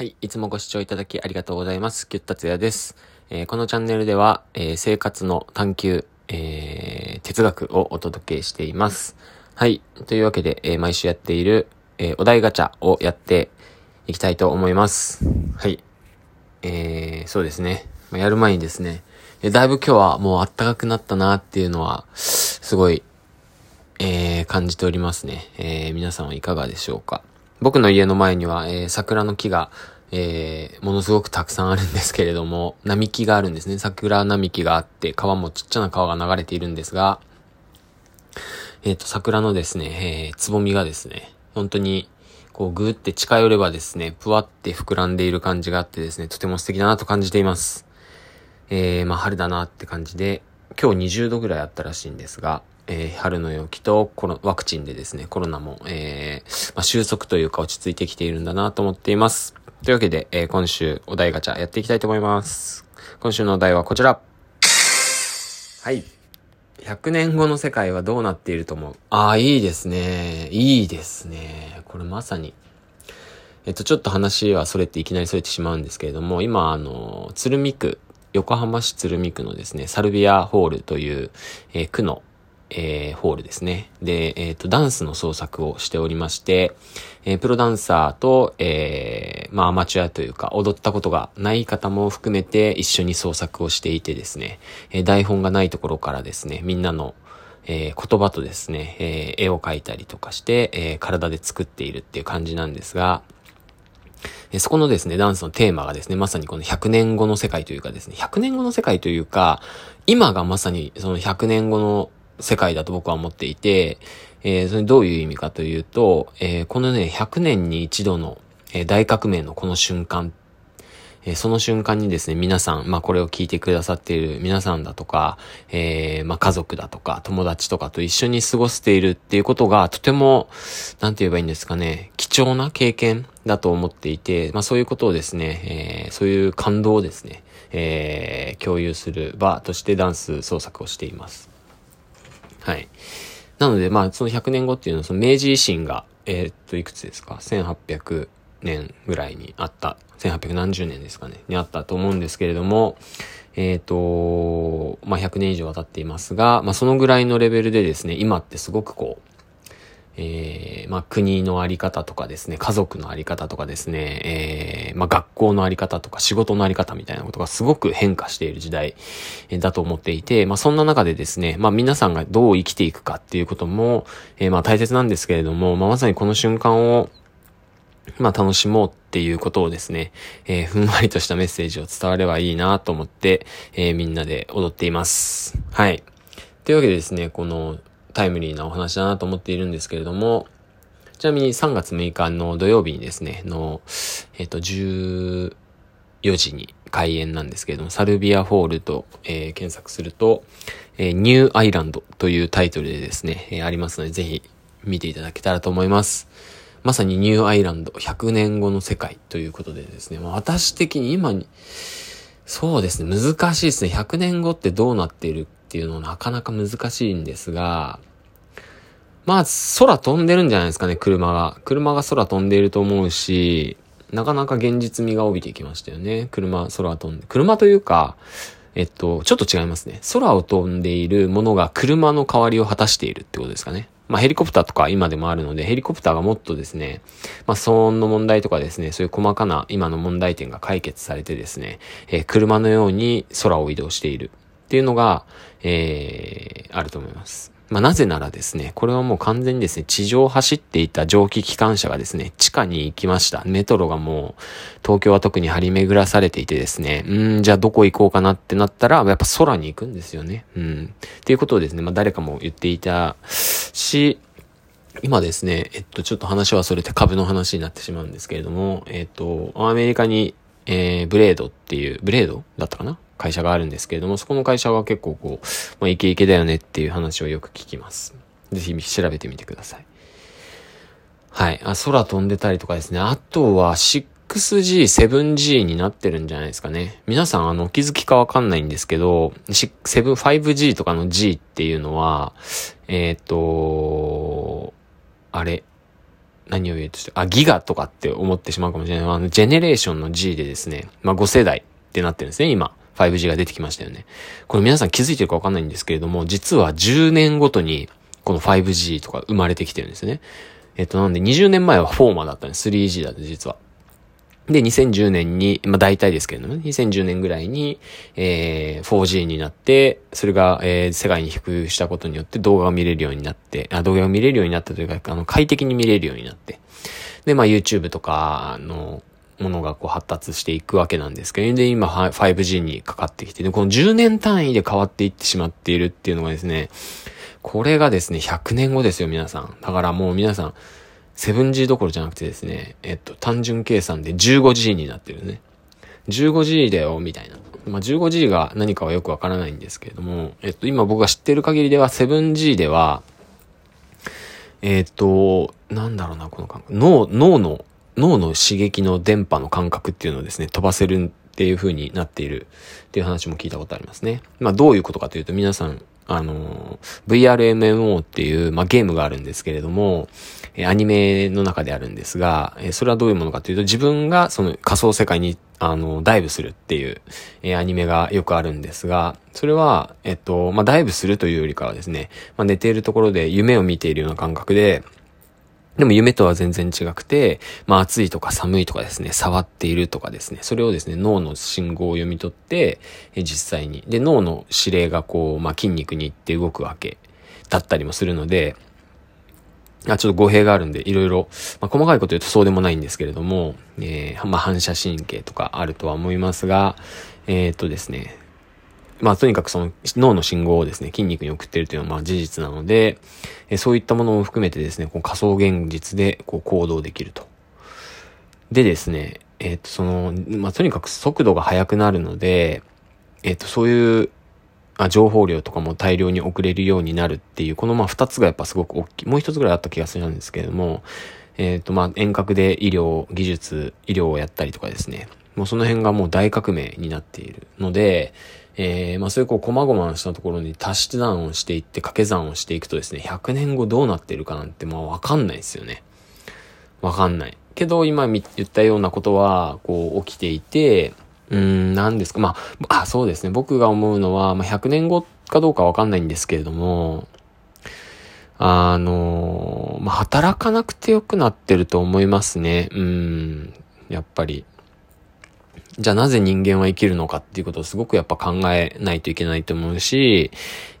はい。いつもご視聴いただきありがとうございます。ギュッタツヤです。えー、このチャンネルでは、えー、生活の探求、えー、哲学をお届けしています。はい。というわけで、え毎週やっている、えお題ガチャをやっていきたいと思います。はい。えーそうですね。まやる前にですね、えだいぶ今日はもう暖かくなったなっていうのは、すごい、え感じておりますね。え皆さんはいかがでしょうか。僕の家の前には、えー、桜の木が、えー、ものすごくたくさんあるんですけれども、並木があるんですね。桜並木があって、川もちっちゃな川が流れているんですが、えっ、ー、と、桜のですね、えー、つぼみがですね、本当に、こう、ぐーって近寄ればですね、ぷわって膨らんでいる感じがあってですね、とても素敵だなと感じています。えー、まあ、春だなって感じで、今日20度ぐらいあったらしいんですが、えー、春の陽気とこのワクチンでですね、コロナも、えー、まあ、収束というか落ち着いてきているんだなと思っています。というわけで、えー、今週お題ガチャやっていきたいと思います。今週のお題はこちら。はい。100年後の世界はどうなっていると思う？ああ、いいですね。いいですね。これまさに。えっと、ちょっと話はそれっていきなりそれてしまうんですけれども、今、あの、鶴見区、横浜市鶴見区のですね、サルビアホールという、えー、区のえー、ホールですね。で、えっ、ー、と、ダンスの創作をしておりまして、えー、プロダンサーと、えー、まあ、アマチュアというか、踊ったことがない方も含めて一緒に創作をしていてですね、えー、台本がないところからですね、みんなの、えー、言葉とですね、えー、絵を描いたりとかして、えー、体で作っているっていう感じなんですが、そこのですね、ダンスのテーマがですね、まさにこの100年後の世界というかですね、100年後の世界というか、今がまさにその100年後の世界だと僕は思っていて、えー、それどういう意味かというと、えー、このね、100年に一度の、えー、大革命のこの瞬間、えー、その瞬間にですね、皆さん、まあこれを聞いてくださっている皆さんだとか、えー、まあ家族だとか、友達とかと一緒に過ごしているっていうことが、とても、なんて言えばいいんですかね、貴重な経験だと思っていて、まあそういうことをですね、えー、そういう感動をですね、えー、共有する場としてダンス創作をしています。はい。なので、まあ、その100年後っていうのは、その明治維新が、えー、っと、いくつですか ?1800 年ぐらいにあった、1800何十年ですかね、にあったと思うんですけれども、えっ、と、まあ、100年以上経っていますが、まあ、そのぐらいのレベルでですね、今ってすごくこう、えー、まあ、国のあり方とかですね、家族のあり方とかですね、えー、まあ、学校のあり方とか仕事のあり方みたいなことがすごく変化している時代だと思っていて、まあ、そんな中でですね、まあ、皆さんがどう生きていくかっていうことも、えー、まあ、大切なんですけれども、まあ、まさにこの瞬間を、まあ、楽しもうっていうことをですね、えー、ふんわりとしたメッセージを伝わればいいなと思って、えー、みんなで踊っています。はい。というわけでですね、このタイムリーなお話だなと思っているんですけれども、ちなみに3月6日の土曜日にですね、の、えっ、と、14時に開演なんですけれども、サルビアホールと、えー、検索すると、えー、ニューアイランドというタイトルでですね、えー、ありますので、ぜひ見ていただけたらと思います。まさにニューアイランド、100年後の世界ということでですね、ま、私的に今に、そうですね、難しいですね。100年後ってどうなっているっていうのなかなか難しいんですが、まあ、空飛んでるんじゃないですかね、車が。車が空飛んでいると思うし、なかなか現実味が帯びてきましたよね。車、空飛んで。車というか、えっと、ちょっと違いますね。空を飛んでいるものが車の代わりを果たしているってことですかね。まあヘリコプターとか今でもあるので、ヘリコプターがもっとですね、まあ騒音の問題とかですね、そういう細かな今の問題点が解決されてですね、えー、車のように空を移動しているっていうのが、えー、あると思います。まあ、なぜならですね、これはもう完全にですね、地上を走っていた蒸気機関車がですね、地下に行きました。メトロがもう、東京は特に張り巡らされていてですね、うん、じゃあどこ行こうかなってなったら、やっぱ空に行くんですよね。うん。っていうことをですね、まあ、誰かも言っていたし、今ですね、えっと、ちょっと話はそれて株の話になってしまうんですけれども、えっと、アメリカに、えー、ブレードっていう、ブレードだったかな会社があるんですけれども、そこの会社は結構こう、まあ、イケイケだよねっていう話をよく聞きます。ぜひ調べてみてください。はい。あ、空飛んでたりとかですね。あとは 6G、7G になってるんじゃないですかね。皆さん、あの、お気づきかわかんないんですけど、7、5G とかの G っていうのは、えっ、ー、と、あれ、何を言うとして、あ、ギガとかって思ってしまうかもしれない。あの、ジェネレーションの G でですね、まあ5世代ってなってるんですね、今。5G が出てきましたよね。これ皆さん気づいてるかわかんないんですけれども、実は10年ごとにこの 5G とか生まれてきてるんですね。えっと、なんで20年前はフォーマだったんです。3G だって実は。で、2010年に、まあ大体ですけれどもね、2010年ぐらいに、えー、4G になって、それが、えー、世界に普及したことによって動画が見れるようになって、あ、動画が見れるようになったというか、あの、快適に見れるようになって、で、まあ YouTube とかあの、ものがこう発達していくわけなんですけど、で、今 5G にかかってきて、で、この10年単位で変わっていってしまっているっていうのがですね、これがですね、100年後ですよ、皆さん。だからもう皆さん、7G どころじゃなくてですね、えっと、単純計算で 15G になってるね。15G だよ、みたいな。まあ、15G が何かはよくわからないんですけれども、えっと、今僕が知ってる限りでは 7G では、えっと、なんだろうな、この感覚。脳、脳の、脳の刺激の電波の感覚っていうのをですね、飛ばせるっていう風になっているっていう話も聞いたことありますね。まあ、どういうことかというと、皆さん、あの、VRMMO っていう、まあ、ゲームがあるんですけれども、えアニメの中であるんですが、えそれはどういうものかというと、自分がその仮想世界に、あの、ダイブするっていう、えアニメがよくあるんですが、それは、えっと、まあ、ダイブするというよりかはですね、まあ、寝ているところで夢を見ているような感覚で、でも夢とは全然違くて、まあ暑いとか寒いとかですね、触っているとかですね、それをですね、脳の信号を読み取って、え実際に。で、脳の指令がこう、まあ筋肉に行って動くわけだったりもするので、あ、ちょっと語弊があるんで、いろいろ、まあ、細かいこと言うとそうでもないんですけれども、えー、まあ、反射神経とかあるとは思いますが、えー、っとですね、まあ、とにかくその脳の信号をですね、筋肉に送っているというのはまあ事実なので、えそういったものも含めてですね、こう仮想現実でこう行動できると。でですね、えっ、と、その、まあ、とにかく速度が速くなるので、えっ、と、そういうあ情報量とかも大量に送れるようになるっていう、このまあ二つがやっぱすごく大きい。もう一つぐらいあった気がするんですけれども、えっ、ー、とまあ遠隔で医療、技術、医療をやったりとかですね。もうその辺がもう大革命になっているので、えー、まあそういうこう、細々したところに足し算をしていって、掛け算をしていくとですね、100年後どうなってるかなんてまあわかんないですよね。わかんない。けど今言ったようなことは、こう起きていて、うーん、何ですか。まあ、あ、そうですね。僕が思うのは、まあ、100年後かどうかわかんないんですけれども、あの、まあ、働かなくてよくなってると思いますね。うん、やっぱり。じゃあなぜ人間は生きるのかっていうことをすごくやっぱ考えないといけないと思うし、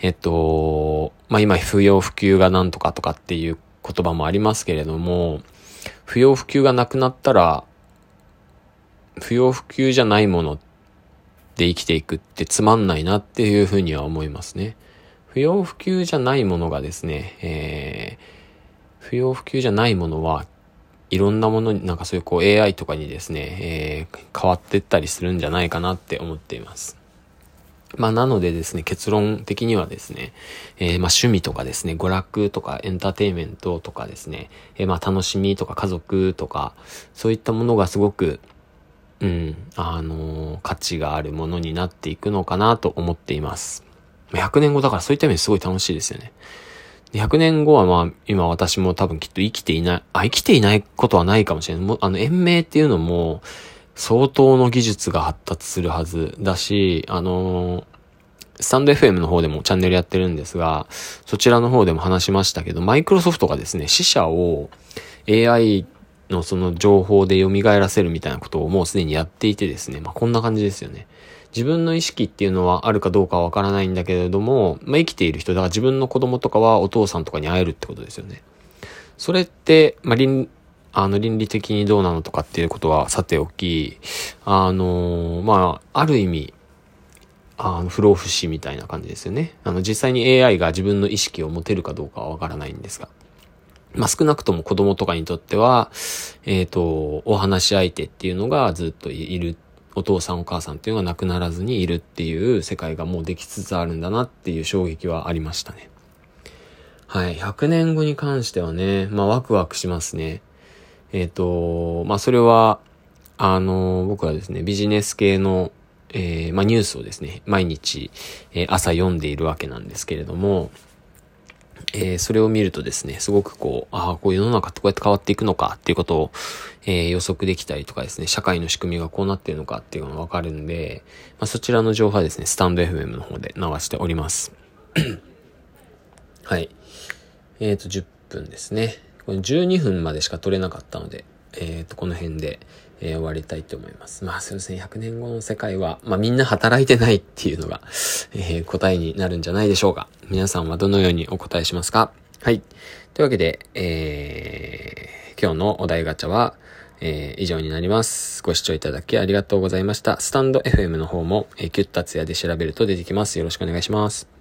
えっと、まあ、今不要不急がなんとかとかっていう言葉もありますけれども、不要不急がなくなったら、不要不急じゃないもので生きていくってつまんないなっていうふうには思いますね。不要不急じゃないものがですね、えー、不要不急じゃないものはいろんなものに、なんかそういうこう AI とかにですね、えー、変わってったりするんじゃないかなって思っています。まあなのでですね、結論的にはですね、えー、まあ趣味とかですね、娯楽とかエンターテインメントとかですね、えー、まあ楽しみとか家族とか、そういったものがすごく、うん、あのー、価値があるものになっていくのかなと思っています。100年後だからそういった意味ですごい楽しいですよね。100年後はまあ、今私も多分きっと生きていない、あ、生きていないことはないかもしれない。もう、あの、延命っていうのも、相当の技術が発達するはずだし、あのー、スタンド FM の方でもチャンネルやってるんですが、そちらの方でも話しましたけど、マイクロソフトがですね、死者を AI のその情報で蘇らせるみたいなことをもうすでにやっていてですね、まあこんな感じですよね。自分の意識っていうのはあるかどうかはわからないんだけれども、まあ生きている人、だから自分の子供とかはお父さんとかに会えるってことですよね。それって、まあ倫、あの倫理的にどうなのとかっていうことはさておき、あの、まあ、ある意味、あの、不老不死みたいな感じですよね。あの、実際に AI が自分の意識を持てるかどうかはわからないんですが。まあ、少なくとも子供とかにとっては、えっ、ー、と、お話し相手っていうのがずっといる、お父さんお母さんっていうのが亡くならずにいるっていう世界がもうできつつあるんだなっていう衝撃はありましたね。はい。100年後に関してはね、まあ、ワクワクしますね。えっ、ー、と、まあ、それは、あの、僕はですね、ビジネス系の、えー、まあ、ニュースをですね、毎日、えー、朝読んでいるわけなんですけれども、えー、それを見るとですね、すごくこう、ああ、こう世の中ってこうやって変わっていくのかっていうことを、えー、予測できたりとかですね、社会の仕組みがこうなってるのかっていうのがわかるんで、まあ、そちらの情報はですね、スタンド FM の方で流しております。はい。えっ、ー、と、10分ですね。これ12分までしか撮れなかったので、えっ、と、この辺で、えー、終わりたいと思います。まあそうですね、100年後の世界は、まあみんな働いてないっていうのが、えー、答えになるんじゃないでしょうか。皆さんはどのようにお答えしますか？はい。というわけで、えー、今日のお題ガチャは、えー、以上になります。ご視聴いただきありがとうございました。スタンド FM の方も、えー、キュッタツヤで調べると出てきます。よろしくお願いします。